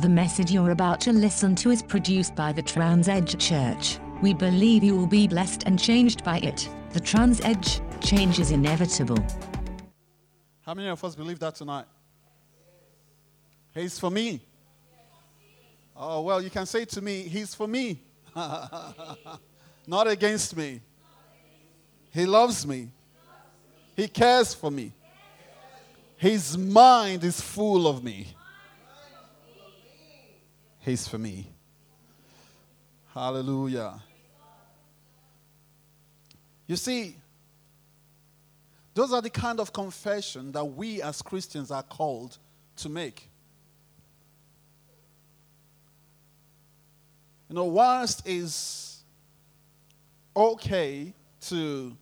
The message you're about to listen to is produced by the Trans Edge Church. We believe you will be blessed and changed by it. The Trans Edge change is inevitable. How many of us believe that tonight? He's for me. Oh, well, you can say to me, He's for me, not against me. He loves me, He cares for me. His mind is full of me. He's for me. Hallelujah. You see, those are the kind of confession that we as Christians are called to make. You know, whilst is okay to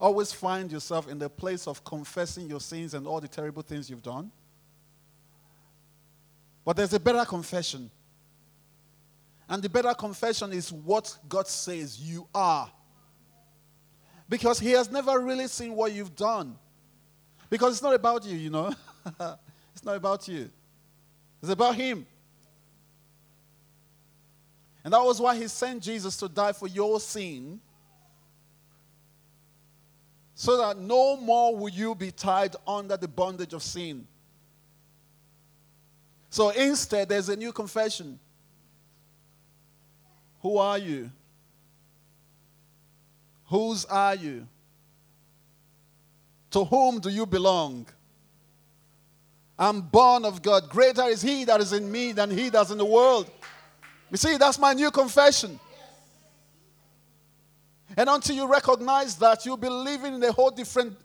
always find yourself in the place of confessing your sins and all the terrible things you've done, but there's a better confession. And the better confession is what God says you are. Because He has never really seen what you've done. Because it's not about you, you know. it's not about you, it's about Him. And that was why He sent Jesus to die for your sin. So that no more will you be tied under the bondage of sin. So instead, there's a new confession. Who are you? Whose are you? To whom do you belong? I'm born of God. Greater is He that is in me than He that's in the world. You see, that's my new confession. And until you recognize that, you'll be living in a whole different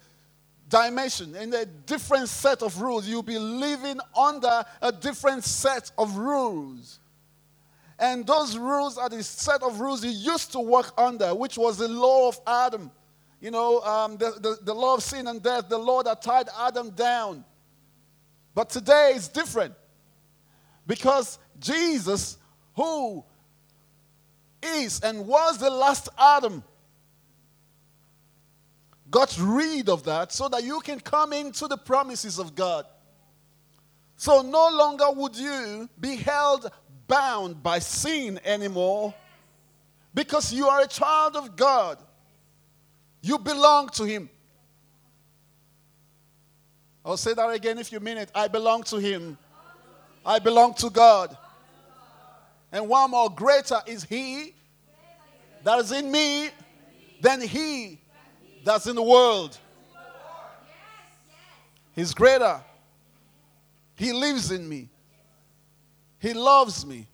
dimension, in a different set of rules. You'll be living under a different set of rules. And those rules are the set of rules you used to work under, which was the law of Adam. You know, um, the, the, the law of sin and death, the law that tied Adam down. But today it's different. Because Jesus, who is and was the last Adam, got rid of that so that you can come into the promises of God. So no longer would you be held bound by sin anymore because you are a child of God. You belong to Him. I'll say that again if you mean it. I belong to Him. I belong to God. And one more greater is He that is in me than He that's in the world. He's greater. He lives in me. He loves me.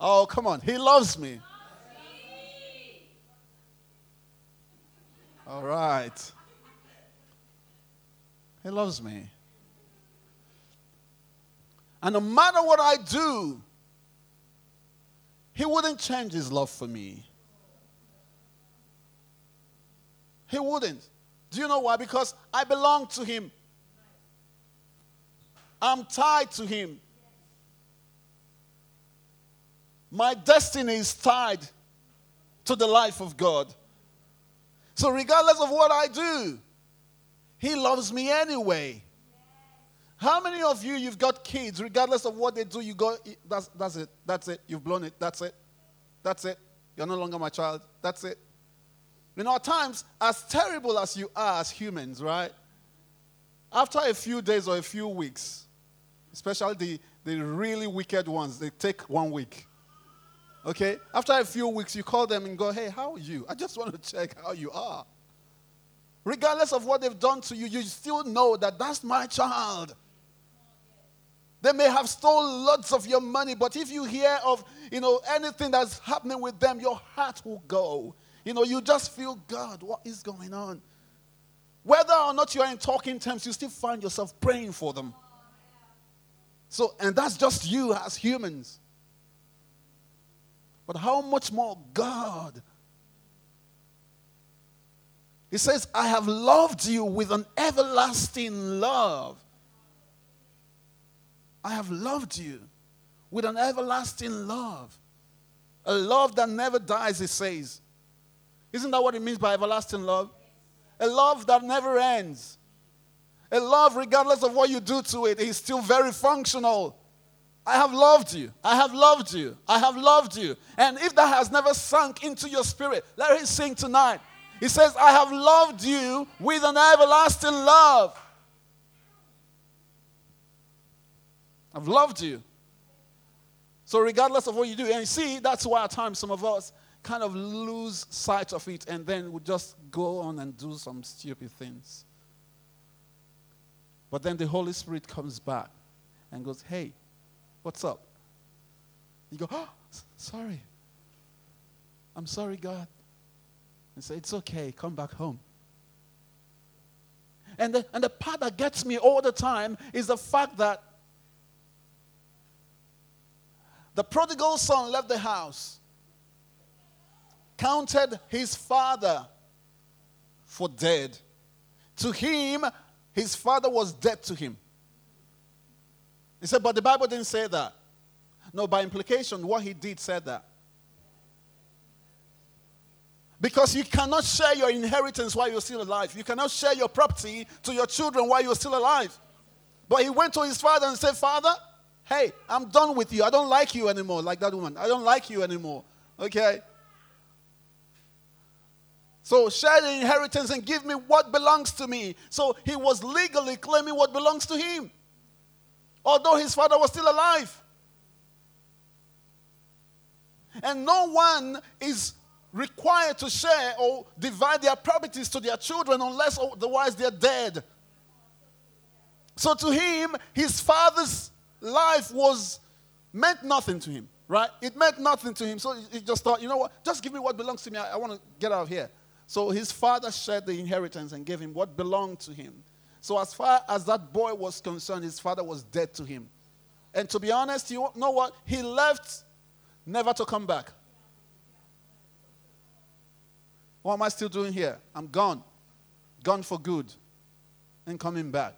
Oh, come on. He loves me. All right. He loves me. And no matter what I do, He wouldn't change His love for me. He wouldn't. Do you know why? Because I belong to Him. I'm tied to Him. My destiny is tied to the life of God. So, regardless of what I do, He loves me anyway. How many of you, you've got kids, regardless of what they do, you go, that's, that's it, that's it, you've blown it, that's it, that's it, you're no longer my child, that's it. You know, at times, as terrible as you are as humans, right? After a few days or a few weeks, especially the, the really wicked ones, they take one week. Okay? After a few weeks, you call them and go, hey, how are you? I just want to check how you are. Regardless of what they've done to you, you still know that that's my child. They may have stolen lots of your money, but if you hear of, you know, anything that's happening with them, your heart will go. You know, you just feel, God, what is going on? Whether or not you're in talking terms, you still find yourself praying for them. So, and that's just you as humans. But how much more God? He says, I have loved you with an everlasting love. I have loved you with an everlasting love. A love that never dies, he says. Isn't that what it means by everlasting love? A love that never ends. A love, regardless of what you do to it, is still very functional. I have loved you. I have loved you. I have loved you. And if that has never sunk into your spirit, let it sing tonight. He says, I have loved you with an everlasting love. I've loved you. So, regardless of what you do, and you see, that's why at times some of us kind of lose sight of it and then we just go on and do some stupid things. But then the Holy Spirit comes back and goes, Hey, what's up? You go, Oh, sorry. I'm sorry, God. And say, It's okay, come back home. And the, and the part that gets me all the time is the fact that the prodigal son left the house, counted his father for dead. To him, his father was dead to him. He said, but the Bible didn't say that. No, by implication, what he did said that. Because you cannot share your inheritance while you're still alive. You cannot share your property to your children while you're still alive. But he went to his father and said, Father, hey, I'm done with you. I don't like you anymore, like that woman. I don't like you anymore. Okay? So share the inheritance and give me what belongs to me. So he was legally claiming what belongs to him, although his father was still alive. And no one is required to share or divide their properties to their children unless otherwise they're dead. So to him, his father's life was meant nothing to him, right? It meant nothing to him. So he just thought, you know what? Just give me what belongs to me. I, I want to get out of here. So his father shared the inheritance and gave him what belonged to him. So as far as that boy was concerned, his father was dead to him. And to be honest, you know what? He left never to come back. What am I still doing here? I'm gone. Gone for good. And coming back.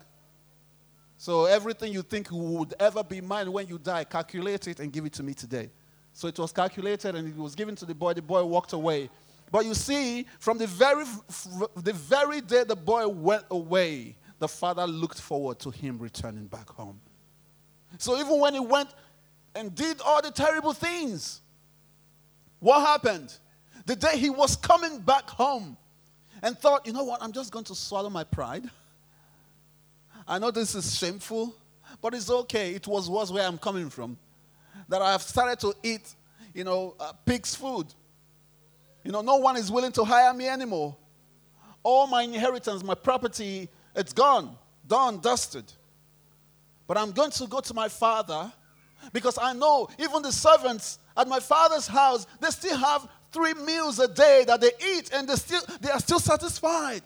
So everything you think would ever be mine when you die, calculate it and give it to me today. So it was calculated and it was given to the boy. The boy walked away. But you see, from the very, the very day the boy went away, the father looked forward to him returning back home. So even when he went and did all the terrible things, what happened? The day he was coming back home and thought, you know what, I'm just going to swallow my pride. I know this is shameful, but it's okay. It was worse where I'm coming from. That I have started to eat, you know, uh, pig's food. You know, no one is willing to hire me anymore. All my inheritance, my property, it's gone, done, dusted. But I'm going to go to my father because I know even the servants at my father's house, they still have three meals a day that they eat and they still they are still satisfied.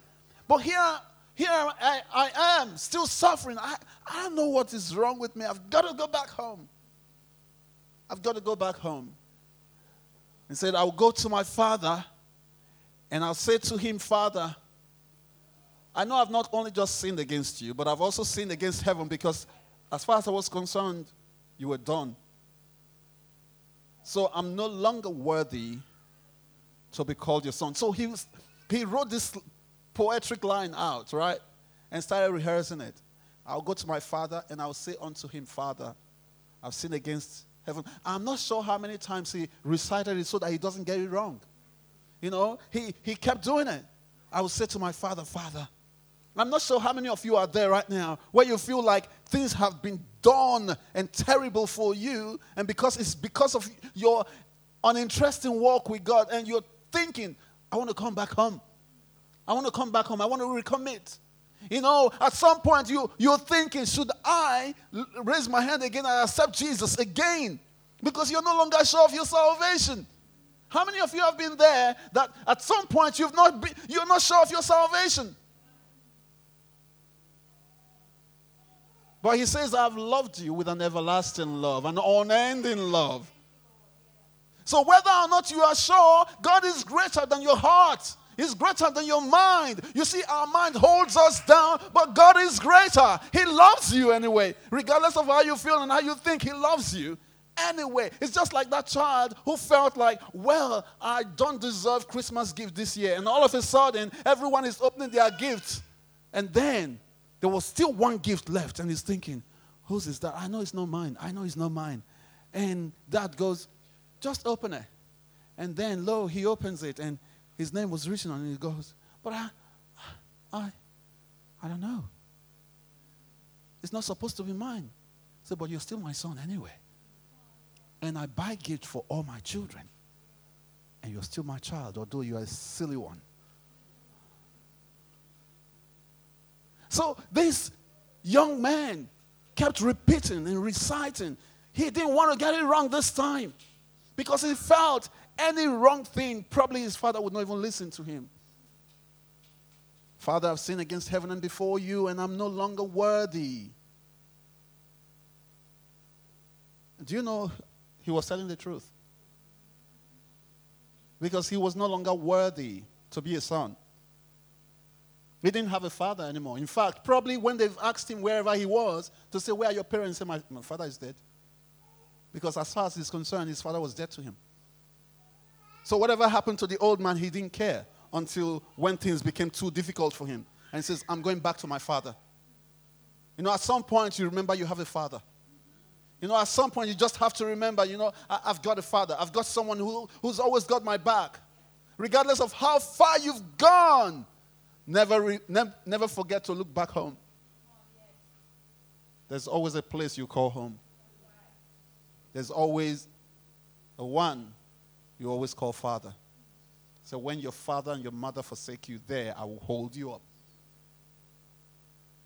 But here here I, I am still suffering. I, I don't know what is wrong with me. I've got to go back home. I've got to go back home. And said, I'll go to my father and I'll say to him, Father, I know I've not only just sinned against you, but I've also sinned against heaven because as far as I was concerned, you were done. So I'm no longer worthy to be called your son. So he, was, he wrote this poetic line out, right? And started rehearsing it. I'll go to my father and I'll say unto him, Father, I've sinned against heaven. I'm not sure how many times he recited it so that he doesn't get it wrong. You know, he, he kept doing it. I will say to my father, Father, I'm not sure how many of you are there right now where you feel like things have been done and terrible for you, and because it's because of your uninteresting walk with God, and you're thinking, I want to come back home. I want to come back home. I want to recommit. You know, at some point you, you're thinking, should I raise my hand again and accept Jesus again? Because you're no longer sure of your salvation. How many of you have been there that at some point you've not been, you're not sure of your salvation? But he says, I've loved you with an everlasting love, an unending love. So whether or not you are sure, God is greater than your heart. He's greater than your mind. You see, our mind holds us down, but God is greater. He loves you anyway. Regardless of how you feel and how you think, He loves you anyway. It's just like that child who felt like, well, I don't deserve Christmas gift this year. And all of a sudden, everyone is opening their gifts. And then there was still one gift left, and he's thinking, Whose is that? I know it's not mine. I know it's not mine. And dad goes, Just open it. And then, lo, he opens it and his name was written on it. He goes, But I, I, I don't know. It's not supposed to be mine. I said, But you're still my son anyway. And I buy gifts for all my children. And you're still my child, although you're a silly one. So this young man kept repeating and reciting. He didn't want to get it wrong this time because he felt any wrong thing, probably his father would not even listen to him. Father, I've sinned against heaven and before you, and I'm no longer worthy. Do you know he was telling the truth? Because he was no longer worthy to be a son. He didn't have a father anymore. In fact, probably when they've asked him wherever he was to say, Where are your parents? Say, my, my father is dead. Because as far as he's concerned, his father was dead to him. So whatever happened to the old man, he didn't care until when things became too difficult for him. And he says, I'm going back to my father. You know, at some point you remember you have a father. You know, at some point you just have to remember, you know, I, have got a father. I've got someone who, who's always got my back. Regardless of how far you've gone, never, re, ne- never forget to look back home. There's always a place you call home. There's always a one you always call father. So when your father and your mother forsake you there, I will hold you up.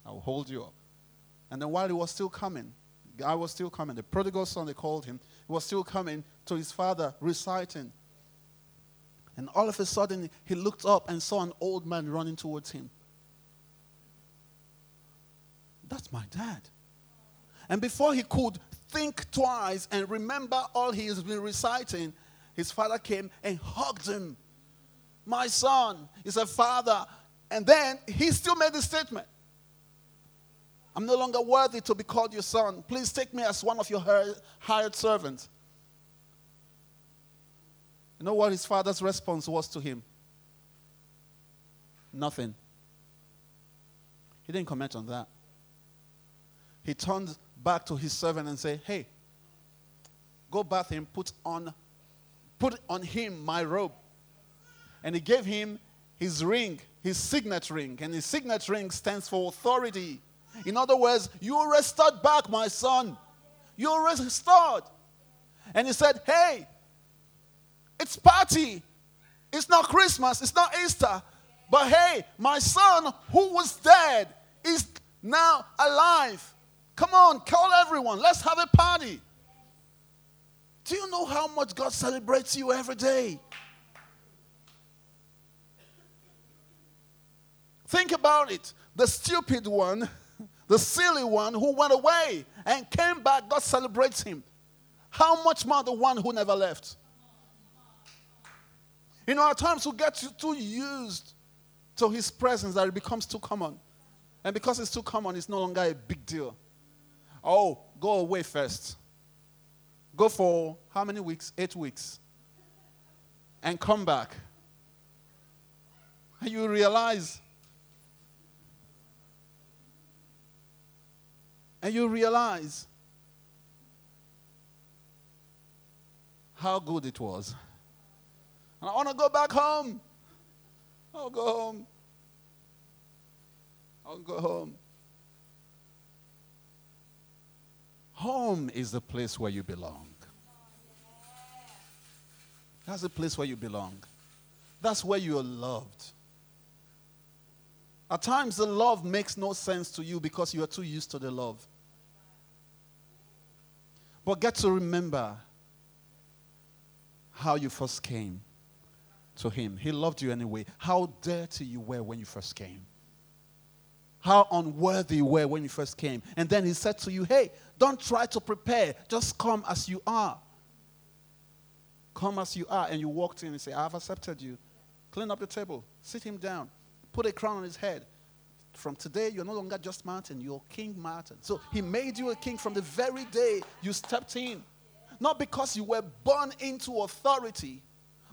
I will hold you up. And then while he was still coming, I was still coming. The prodigal son, they called him, he was still coming to his father, reciting. And all of a sudden, he looked up and saw an old man running towards him. That's my dad. And before he could think twice and remember all he has been reciting, his father came and hugged him. My son is a father. And then he still made the statement I'm no longer worthy to be called your son. Please take me as one of your hired servants. You know what his father's response was to him? Nothing. He didn't comment on that. He turned back to his servant and said, Hey, go bath him, put on put on him my robe. And he gave him his ring, his signet ring. And his signet ring stands for authority. In other words, you're restored back, my son. You're restored. And he said, Hey, it's party. It's not Christmas. It's not Easter. But hey, my son who was dead is now alive. Come on, call everyone. Let's have a party. Do you know how much God celebrates you every day? Think about it. The stupid one, the silly one who went away and came back, God celebrates him. How much more the one who never left? You know, at times we get too used to his presence that it becomes too common. And because it's too common, it's no longer a big deal. Oh, go away first. Go for how many weeks? Eight weeks. And come back. And you realize. And you realize how good it was. And I want to go back home. I'll go home. I'll go home. Home is the place where you belong. That's the place where you belong. That's where you are loved. At times, the love makes no sense to you because you are too used to the love. But get to remember how you first came to Him. He loved you anyway. How dirty you were when you first came. How unworthy you were when you first came. And then He said to you, Hey, don't try to prepare. Just come as you are. Come as you are. And you walked in and say, I've accepted you. Clean up the table. Sit him down. Put a crown on his head. From today, you're no longer just Martin, you're King Martin. So he made you a king from the very day you stepped in. Not because you were born into authority,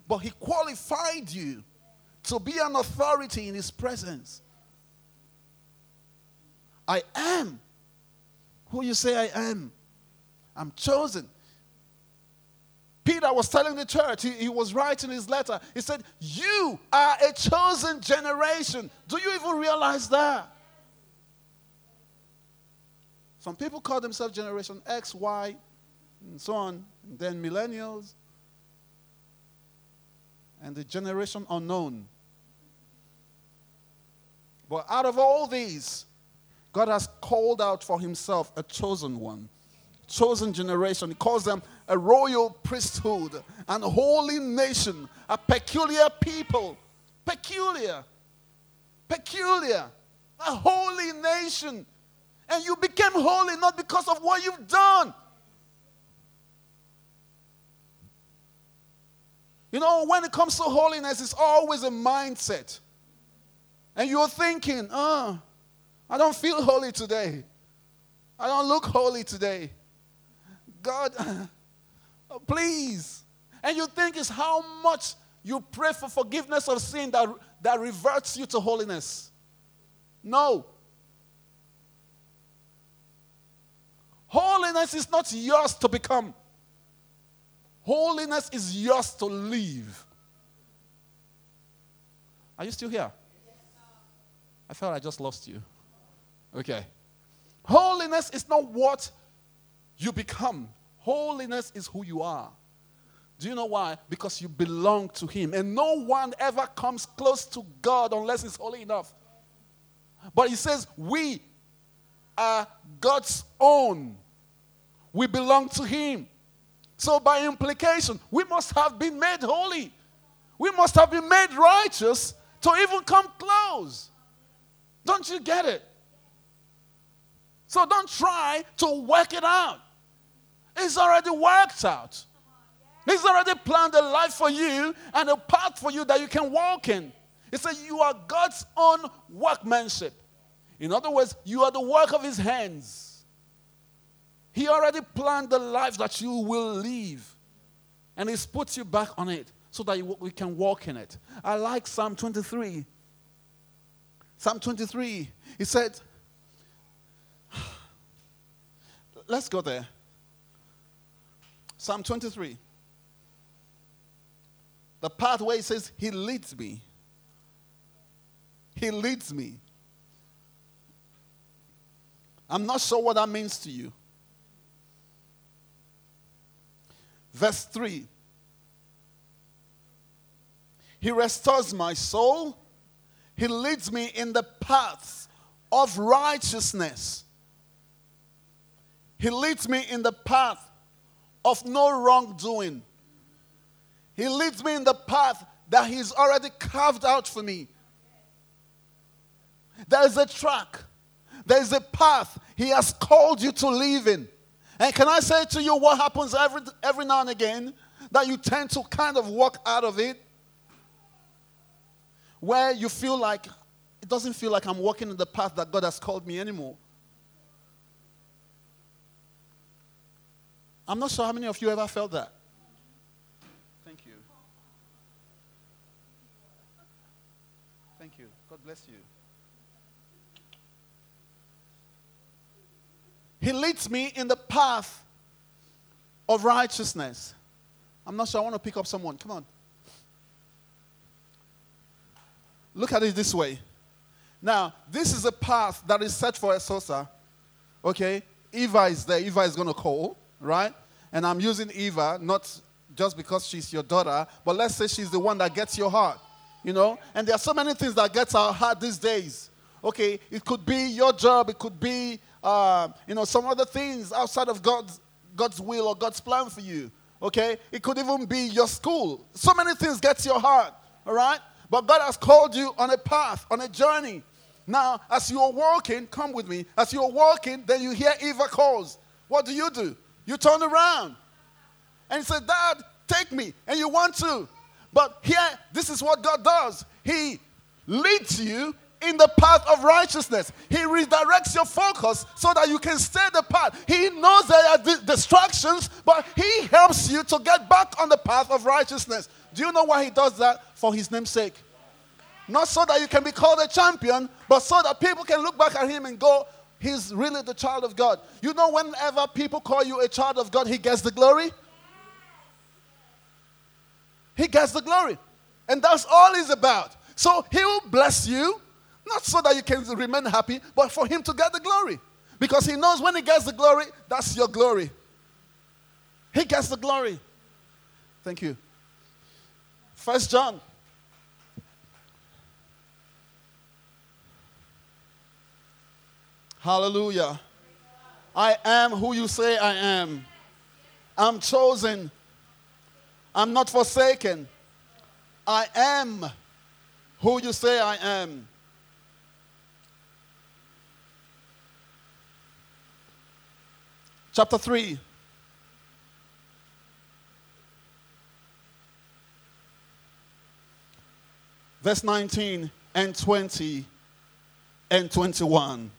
but he qualified you to be an authority in his presence. I am who you say I am. I'm chosen. Peter was telling the church, he, he, was writing his letter. He said, You are a chosen generation. Do you even realize that? Some people call themselves Generation X, Y, and so on. And then millennials. And the generation unknown. But out of all these, God has called out for himself a chosen one, chosen generation. He calls them a royal priesthood, and holy nation, a peculiar people. Peculiar. Peculiar. A holy nation. And you became holy not because of what you've done. You know, when it comes to holiness, it's always a mindset. And you're thinking, oh, I don't feel holy today. I don't look holy today. God, oh, please. And you think it's how much you pray for forgiveness of sin that, that reverts you to holiness. No. Holiness is not yours to become, holiness is yours to live. Are you still here? I felt I just lost you. Okay. Holiness is not what you become, holiness is who you are. Do you know why? Because you belong to Him. And no one ever comes close to God unless it's holy enough. But He says, We are God's own. We belong to Him. So, by implication, we must have been made holy. We must have been made righteous to even come close. Don't you get it? So don't try to work it out. It's already worked out. He's already planned a life for you and a path for you that you can walk in. He said, You are God's own workmanship. In other words, you are the work of His hands. He already planned the life that you will live. And He's put you back on it so that you, we can walk in it. I like Psalm 23. Psalm 23, he said, let's go there. Psalm 23. The pathway says, He leads me. He leads me. I'm not sure what that means to you. Verse 3 He restores my soul. He leads me in the paths of righteousness. He leads me in the path of no wrongdoing. He leads me in the path that He's already carved out for me. There is a track, there is a path He has called you to live in. And can I say to you what happens every, every now and again? That you tend to kind of walk out of it where you feel like it doesn't feel like I'm walking in the path that God has called me anymore. I'm not sure how many of you ever felt that. Thank you. Thank you. God bless you. He leads me in the path of righteousness. I'm not sure. I want to pick up someone. Come on. Look at it this way. Now, this is a path that is set for a Esosa. Okay? Eva is there. Eva is going to call, right? And I'm using Eva not just because she's your daughter, but let's say she's the one that gets your heart. You know? And there are so many things that gets our heart these days. Okay? It could be your job. It could be, uh, you know, some other things outside of God's, God's will or God's plan for you. Okay? It could even be your school. So many things get to your heart. All right? But God has called you on a path, on a journey. Now, as you're walking, come with me. As you're walking, then you hear Eva calls. What do you do? You turn around and say, Dad, take me. And you want to. But here, this is what God does He leads you in the path of righteousness. He redirects your focus so that you can stay the path. He knows there are distractions, but He helps you to get back on the path of righteousness. Do you know why He does that? For His name's sake. Not so that you can be called a champion, but so that people can look back at Him and go, he's really the child of God. You know, whenever people call you a child of God, he gets the glory. He gets the glory. And that's all he's about. So he will bless you, not so that you can remain happy, but for him to get the glory. Because he knows when he gets the glory, that's your glory. He gets the glory. Thank you. First John. Hallelujah. I am who you say I am. I'm chosen. I'm not forsaken. I am who you say I am. Chapter 3. Verse 19 and 20 and 21.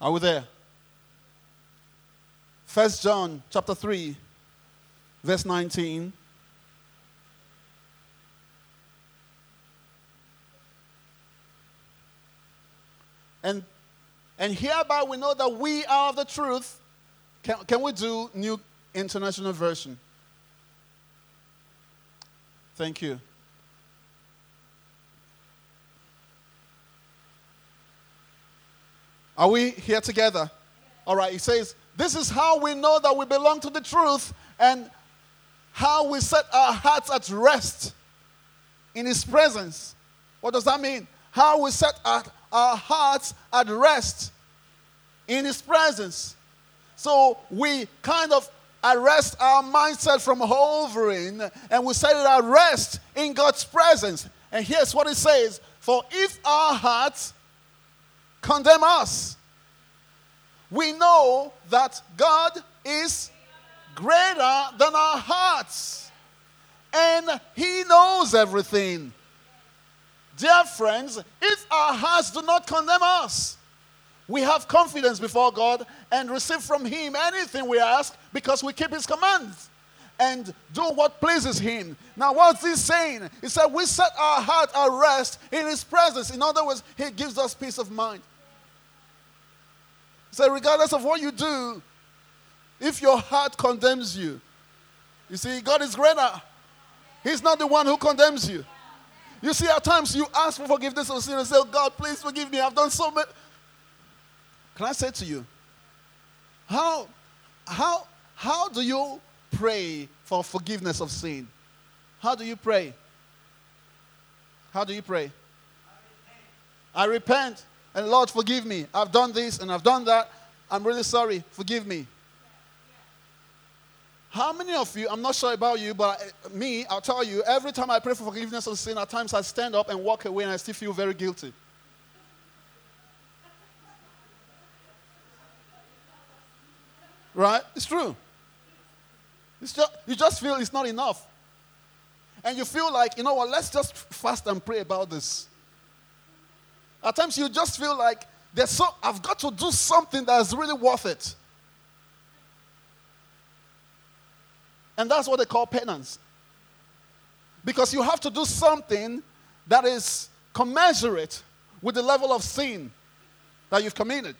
Are we there? First John chapter 3 verse 19 And and hereby we know that we are of the truth. Can, can we do New International Version? Thank you. Are we here together? All right, he says, This is how we know that we belong to the truth and how we set our hearts at rest in his presence. What does that mean? How we set our, our hearts at rest in His presence. So we kind of arrest our mindset from hovering and we set it at rest in God's presence. And here's what it says For if our hearts condemn us, we know that God is greater than our hearts and He knows everything. Dear friends, if our hearts do not condemn us, we have confidence before God and receive from Him anything we ask because we keep His commands and do what pleases Him. Now, what's He saying? He said, We set our heart at rest in His presence. In other words, He gives us peace of mind. Said, Regardless of what you do, if your heart condemns you, you see, God is greater. He's not the one who condemns you. You see, at times you ask for forgiveness of sin and say, oh, God, please forgive me. I've done so much. Can I say to you, how, how, how do you pray for forgiveness of sin? How do you pray? How do you pray? I repent. I repent. And Lord, forgive me. I've done this and I've done that. I'm really sorry. Forgive me. How many of you, I'm not sure about you, but me, I'll tell you, every time I pray for forgiveness of sin, at times I stand up and walk away and I still feel very guilty. Right? It's true. It's just, you just feel it's not enough. And you feel like, you know what, let's just fast and pray about this. At times you just feel like there's so I've got to do something that's really worth it. And that's what they call penance. Because you have to do something that is commensurate with the level of sin that you've committed.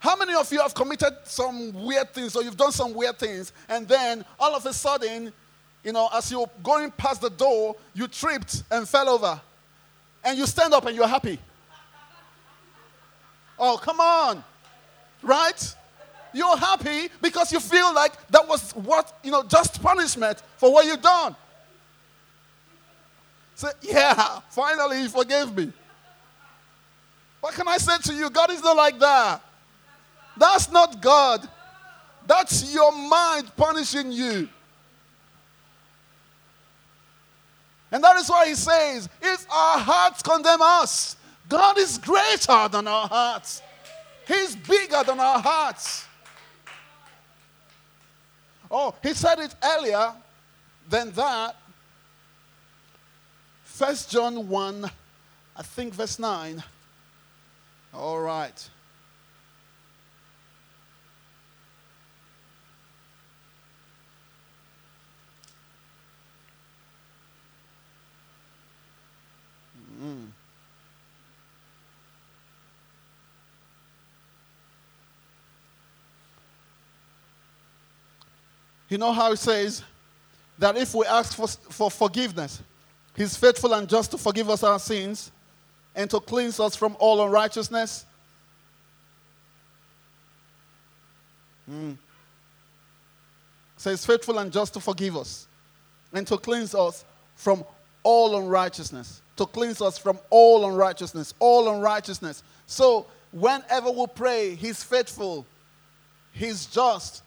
How many of you have committed some weird things or you've done some weird things and then all of a sudden, you know, as you're going past the door, you tripped and fell over and you stand up and you're happy? Oh, come on. Right? You're happy because you feel like that was what, you know, just punishment for what you've done. Say, yeah, finally he forgave me. What can I say to you? God is not like that. That's not God. That's your mind punishing you. And that is why he says, if our hearts condemn us, God is greater than our hearts. He's bigger than our hearts. Oh, he said it earlier than that. First John 1, I think verse 9. All right. Mm. You know how it says that if we ask for, for forgiveness, He's faithful and just to forgive us our sins and to cleanse us from all unrighteousness? Mm. So He's faithful and just to forgive us and to cleanse us from all unrighteousness. To cleanse us from all unrighteousness. All unrighteousness. So, whenever we pray, He's faithful, He's just.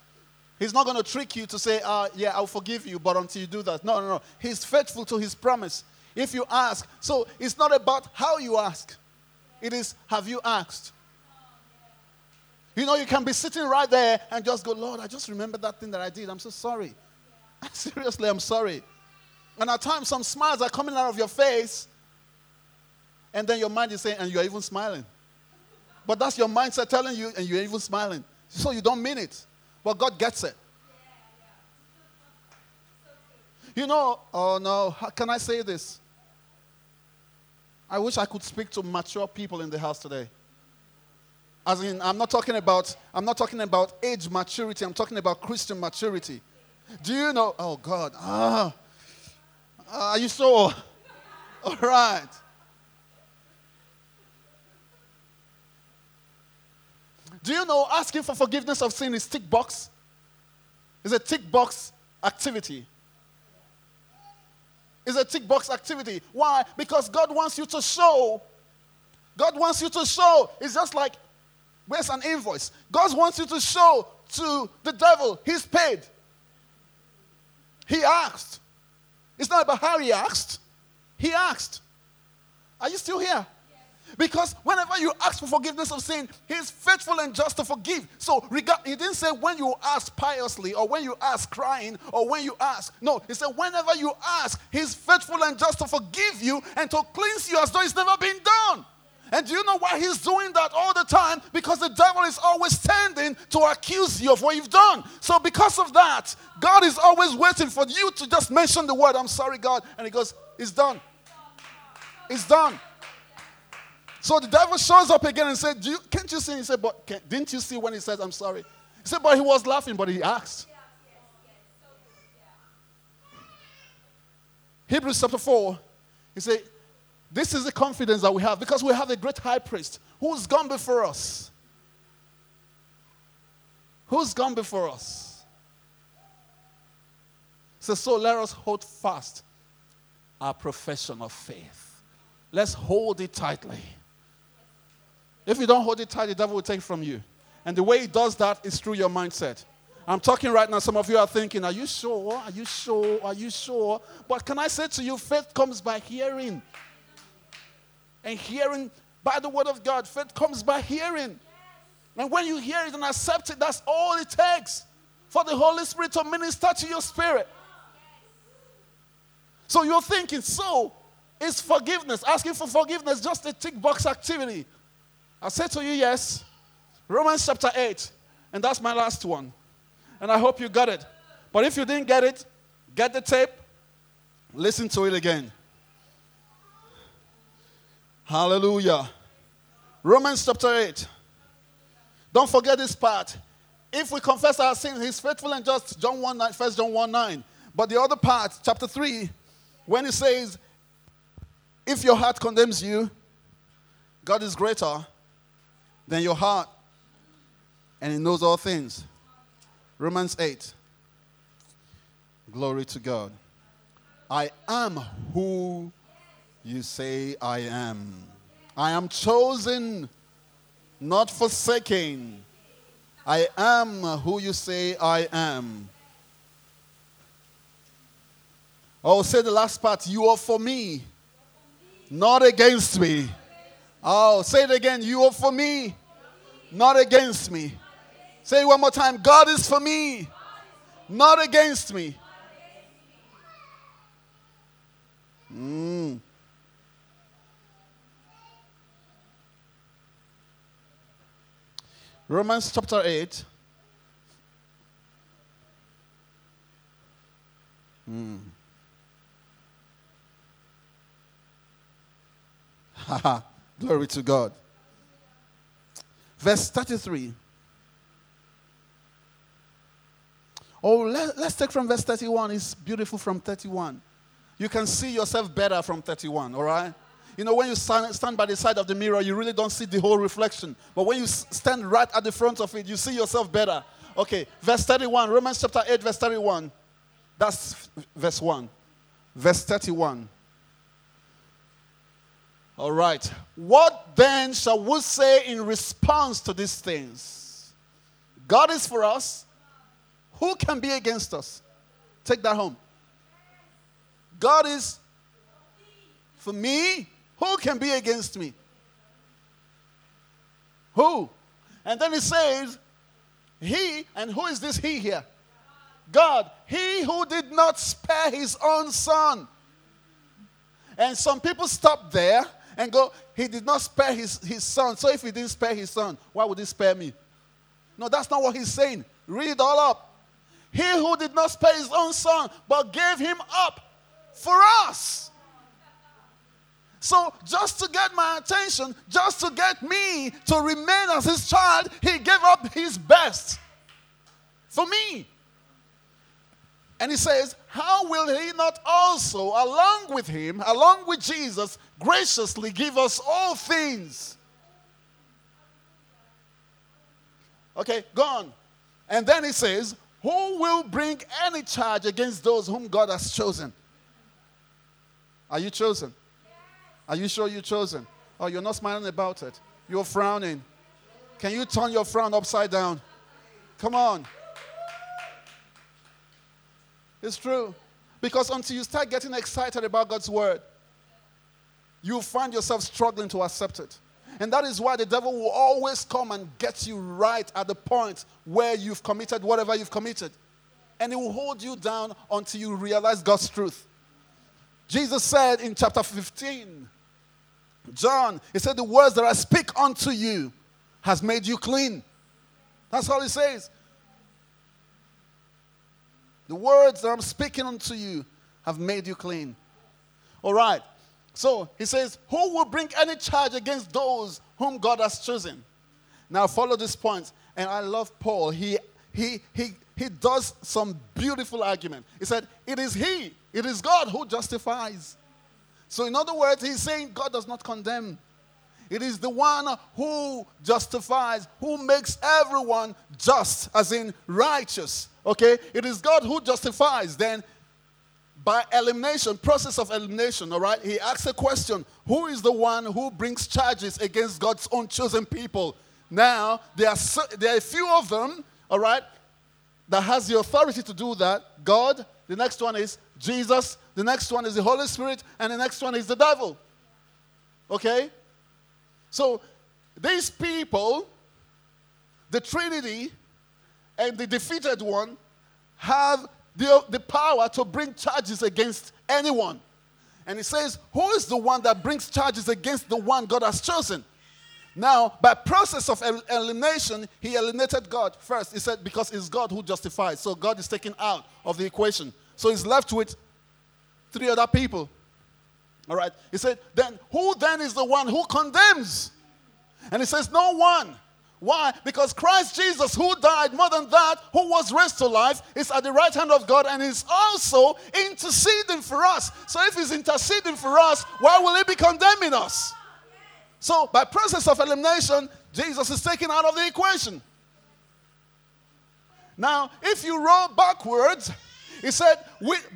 He's not going to trick you to say, uh, Yeah, I'll forgive you, but until you do that. No, no, no. He's faithful to His promise. If you ask, so it's not about how you ask, it is, Have you asked? You know, you can be sitting right there and just go, Lord, I just remember that thing that I did. I'm so sorry. Seriously, I'm sorry. And at times, some smiles are coming out of your face, and then your mind is saying, and you're even smiling. But that's your mindset telling you, and you're even smiling. So you don't mean it. But God gets it. You know, oh no, how can I say this? I wish I could speak to mature people in the house today. As in, I'm not talking about, I'm not talking about age maturity, I'm talking about Christian maturity. Do you know? Oh God. Ah. Are you sure? All right. Do you know asking for forgiveness of sin is tick box? It's a tick box activity. It's a tick box activity. Why? Because God wants you to show. God wants you to show. It's just like, where's an invoice? God wants you to show to the devil he's paid. He asked. It's not about how he asked. He asked. Are you still here? Because whenever you ask for forgiveness of sin, He's faithful and just to forgive. So regard, He didn't say when you ask piously or when you ask crying or when you ask. No, He said whenever you ask, He's faithful and just to forgive you and to cleanse you as though it's never been done. And do you know why he's doing that all the time? Because the devil is always standing to accuse you of what you've done. So, because of that, God is always waiting for you to just mention the word, I'm sorry, God. And he goes, It's done. It's done. So the devil shows up again and said, Can't you see? He said, But can, didn't you see when he says, I'm sorry? He said, But he was laughing, but he asked. Hebrews chapter 4, he said, this is the confidence that we have because we have a great high priest who's gone before us. Who's gone before us? So, so let us hold fast our profession of faith. Let's hold it tightly. If you don't hold it tight, the devil will take from you. And the way he does that is through your mindset. I'm talking right now. Some of you are thinking, Are you sure? Are you sure? Are you sure? But can I say to you, faith comes by hearing and hearing by the word of God. Faith comes by hearing. And when you hear it and accept it, that's all it takes for the Holy Spirit to minister to your spirit. So you're thinking, so is forgiveness, asking for forgiveness, just a tick box activity? I say to you, yes. Romans chapter 8, and that's my last one. And I hope you got it. But if you didn't get it, get the tape, listen to it again. Hallelujah. Romans chapter 8. Don't forget this part. If we confess our sins, he's faithful and just. John 1 9, 1 John 1 9. But the other part, chapter 3, when he says, if your heart condemns you, God is greater than your heart, and he knows all things. Romans 8. Glory to God. I am who you say, I am. I am chosen, not forsaken. I am who you say I am. Oh, say the last part. You are for me, not against me. Oh, say it again. You are for me, not against me. Say it one more time. God is for me, not against me. Mm. Romans chapter 8. Hmm. Glory to God. Verse 33. Oh, let, us take from verse 31. It's beautiful from 31. You can see yourself better from 31, all right? You know, when you stand, stand by the side of the mirror, you really don't see the whole reflection. But when you stand right at the front of it, you see yourself better. Okay, verse 31, Romans chapter 8, verse 31. That's verse 1. Verse 31. All right. What then shall we say in response to these things? God is for us. Who can be against us? Take that home. God is for me. Who can be against me? Who? And then he says, He, and who is this He here? God. He who did not spare his own son. And some people stop there and go, He did not spare his, his son. So if he didn't spare his son, why would he spare me? No, that's not what he's saying. Read it all up. He who did not spare his own son, but gave him up for us. So, just to get my attention, just to get me to remain as his child, he gave up his best for me. And he says, How will he not also, along with him, along with Jesus, graciously give us all things? Okay, go on. And then he says, Who will bring any charge against those whom God has chosen? Are you chosen? Are you sure you're chosen? Oh, you're not smiling about it. You're frowning. Can you turn your frown upside down? Come on. It's true. Because until you start getting excited about God's word, you find yourself struggling to accept it. And that is why the devil will always come and get you right at the point where you've committed whatever you've committed. And he will hold you down until you realize God's truth. Jesus said in chapter 15, John, he said, The words that I speak unto you has made you clean. That's all he says. The words that I'm speaking unto you have made you clean. All right. So he says, Who will bring any charge against those whom God has chosen? Now follow this point. And I love Paul. He he he he does some beautiful argument. He said, It is he, it is God who justifies. So, in other words, he's saying God does not condemn. It is the one who justifies, who makes everyone just, as in righteous. Okay? It is God who justifies. Then, by elimination, process of elimination, all right, he asks a question Who is the one who brings charges against God's own chosen people? Now, there are, there are a few of them, all right, that has the authority to do that God. The next one is Jesus. The next one is the Holy Spirit. And the next one is the devil. Okay? So, these people, the Trinity and the defeated one, have the, the power to bring charges against anyone. And he says, Who is the one that brings charges against the one God has chosen? Now, by process of elimination, he eliminated God first. He said, Because it's God who justifies. So God is taken out of the equation. So he's left with three other people. All right. He said, Then who then is the one who condemns? And he says, No one. Why? Because Christ Jesus, who died more than that, who was raised to life, is at the right hand of God and is also interceding for us. So if he's interceding for us, why will he be condemning us? So by process of elimination, Jesus is taken out of the equation. Now, if you roll backwards, he said,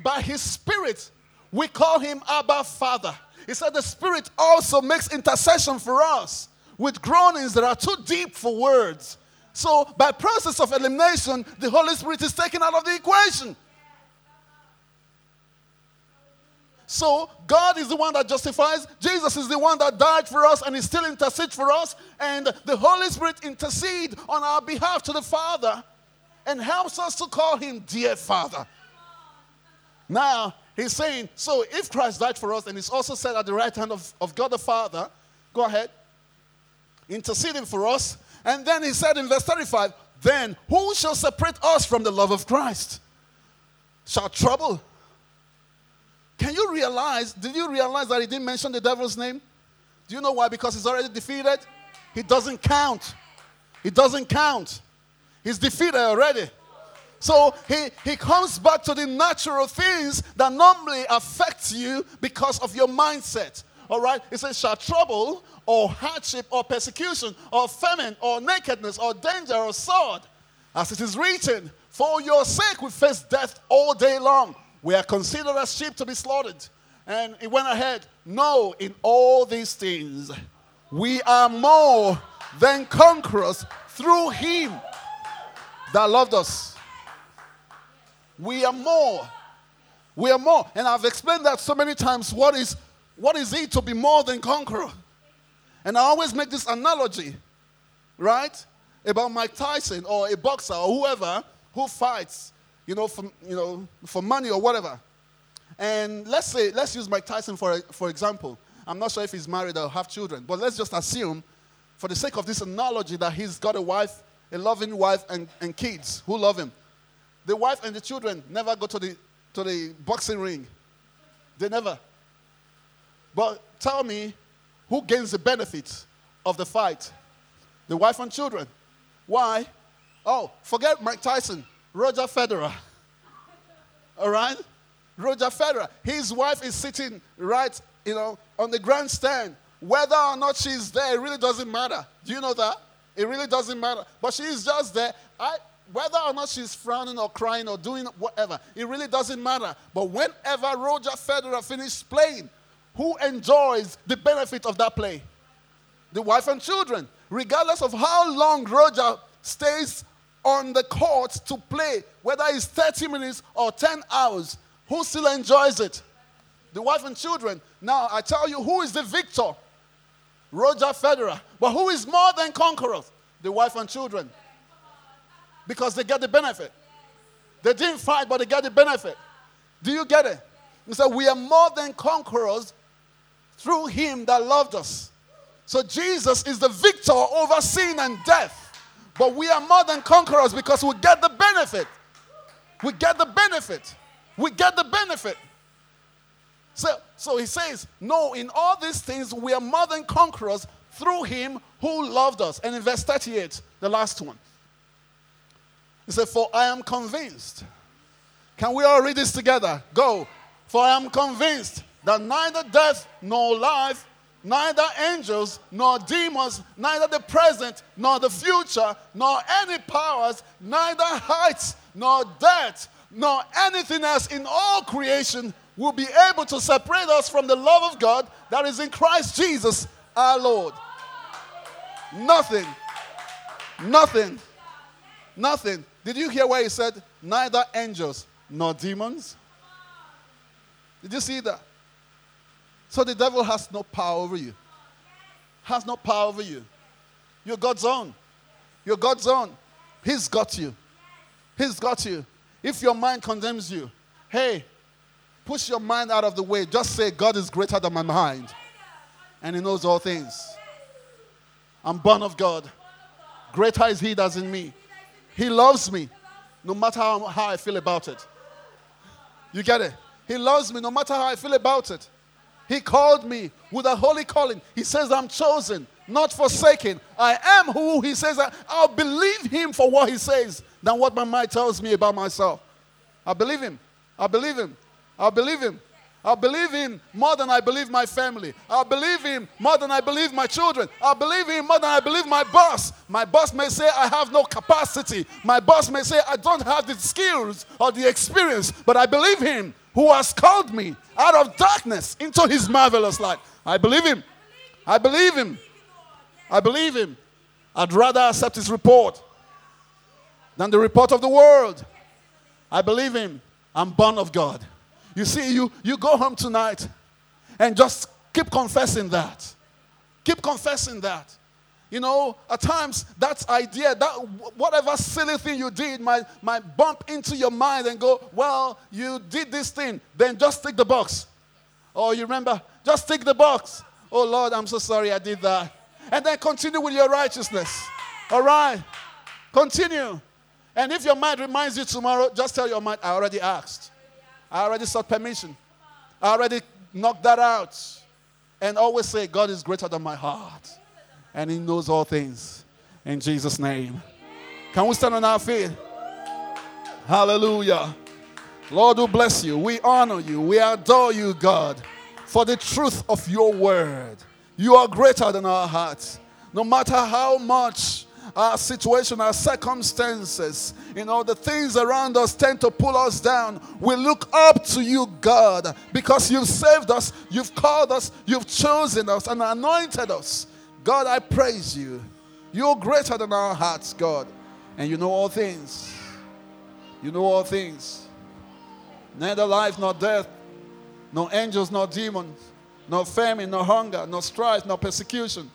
by his spirit, we call him Abba Father. He said the spirit also makes intercession for us with groanings that are too deep for words. So, by process of elimination, the Holy Spirit is taken out of the equation. So, God is the one that justifies. Jesus is the one that died for us and is still intercede for us. And the Holy Spirit intercede on our behalf to the Father and helps us to call him dear Father. Now, he's saying, so if Christ died for us and he's also set at the right hand of, of God the Father, go ahead interceding for us. And then he said in verse 35, Then who shall separate us from the love of Christ? Shall trouble? Can you realize, did you realize that he didn't mention the devil's name? Do you know why? Because he's already defeated? He doesn't count. He doesn't count. He's defeated already. So he, he comes back to the natural things that normally affect you because of your mindset. All right? He says, shall trouble or hardship or persecution or famine or nakedness or danger or sword. As it is written, for your sake we face death all day long. We are considered as sheep to be slaughtered. And he went ahead, no, in all these things, we are more than conquerors through him that loved us. We are more. We are more. And I've explained that so many times. What is, what is it to be more than conqueror? And I always make this analogy, right? About Mike Tyson or a boxer or whoever who fights, you know, for, you know, for money or whatever. And let's say, let's use Mike Tyson for, for example. I'm not sure if he's married or have children, but let's just assume, for the sake of this analogy, that he's got a wife, a loving wife, and, and kids who love him. The wife and the children never go to the, to the boxing ring. They never. But tell me, who gains the benefit of the fight? The wife and children. Why? Oh, forget Mike Tyson, Roger Federer. All right? Roger Federer. His wife is sitting right, you know, on the grandstand. Whether or not she's there, it really doesn't matter. Do you know that? It really doesn't matter. But she's just there. I, whether or not she's frowning or crying or doing whatever, it really doesn't matter. But whenever Roger Federer finishes playing, who enjoys the benefit of that play? The wife and children. Regardless of how long Roger stays on the court to play, whether it's 30 minutes or 10 hours, who still enjoys it? The wife and children. Now, I tell you, who is the victor? Roger Federer. But who is more than conquerors? The wife and children. Because they get the benefit. They didn't fight, but they get the benefit. Do you get it? He said, We are more than conquerors through him that loved us. So Jesus is the victor over sin and death. But we are more than conquerors because we get the benefit. We get the benefit. We get the benefit. So, so he says, No, in all these things we are more than conquerors through him who loved us. And in verse 38, the last one, he said, For I am convinced. Can we all read this together? Go. For I am convinced that neither death nor life, neither angels nor demons, neither the present nor the future, nor any powers, neither heights nor depth, nor anything else in all creation will be able to separate us from the love of God that is in Christ Jesus our Lord. Nothing, nothing, nothing. Did you hear where he said, neither angels nor demons? Did you see that? So the devil has no power over you. Has no power over you. You're God's own. You're God's own. He's got you. He's got you. If your mind condemns you, hey, push your mind out of the way. Just say, God is greater than my mind. And He knows all things. I'm born of God. Greater is He that's in me. He loves me no matter how, how I feel about it. You get it? He loves me no matter how I feel about it. He called me with a holy calling. He says, I'm chosen, not forsaken. I am who He says. I, I'll believe Him for what He says than what my mind tells me about myself. I believe Him. I believe Him. I believe Him. I believe him more than I believe my family. I believe him more than I believe my children. I believe him more than I believe my boss. My boss may say I have no capacity. My boss may say I don't have the skills or the experience, but I believe him who has called me out of darkness into his marvelous light. I believe him. I believe him. I believe him. I'd rather accept his report than the report of the world. I believe him. I'm born of God. You see, you, you go home tonight and just keep confessing that. Keep confessing that. You know, at times that idea, that whatever silly thing you did might, might bump into your mind and go, well, you did this thing, then just tick the box. Or you remember, just tick the box. Oh Lord, I'm so sorry I did that. And then continue with your righteousness. All right? Continue. And if your mind reminds you tomorrow, just tell your mind, I already asked. I already sought permission. I already knocked that out. And always say, God is greater than my heart. And He knows all things. In Jesus' name. Can we stand on our feet? Hallelujah. Lord, we bless you. We honor you. We adore you, God, for the truth of your word. You are greater than our hearts. No matter how much our situation, our circumstances, you know, the things around us tend to pull us down. We look up to you, God, because you've saved us, you've called us, you've chosen us, and anointed us. God, I praise you. You're greater than our hearts, God, and you know all things. You know all things. Neither life nor death, no angels nor demons, no famine, no hunger, no strife, no persecution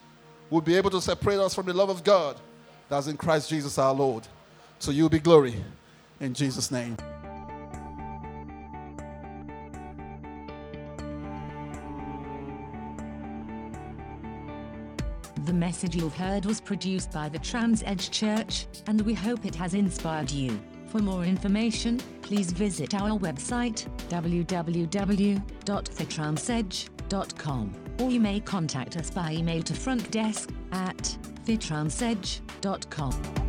will be able to separate us from the love of God that's in Christ Jesus our Lord. So you be glory in Jesus' name. The message you've heard was produced by the Trans Edge Church, and we hope it has inspired you. For more information, please visit our website, www.thetransedge.com, or you may contact us by email to frontdesk at thetransedge.com.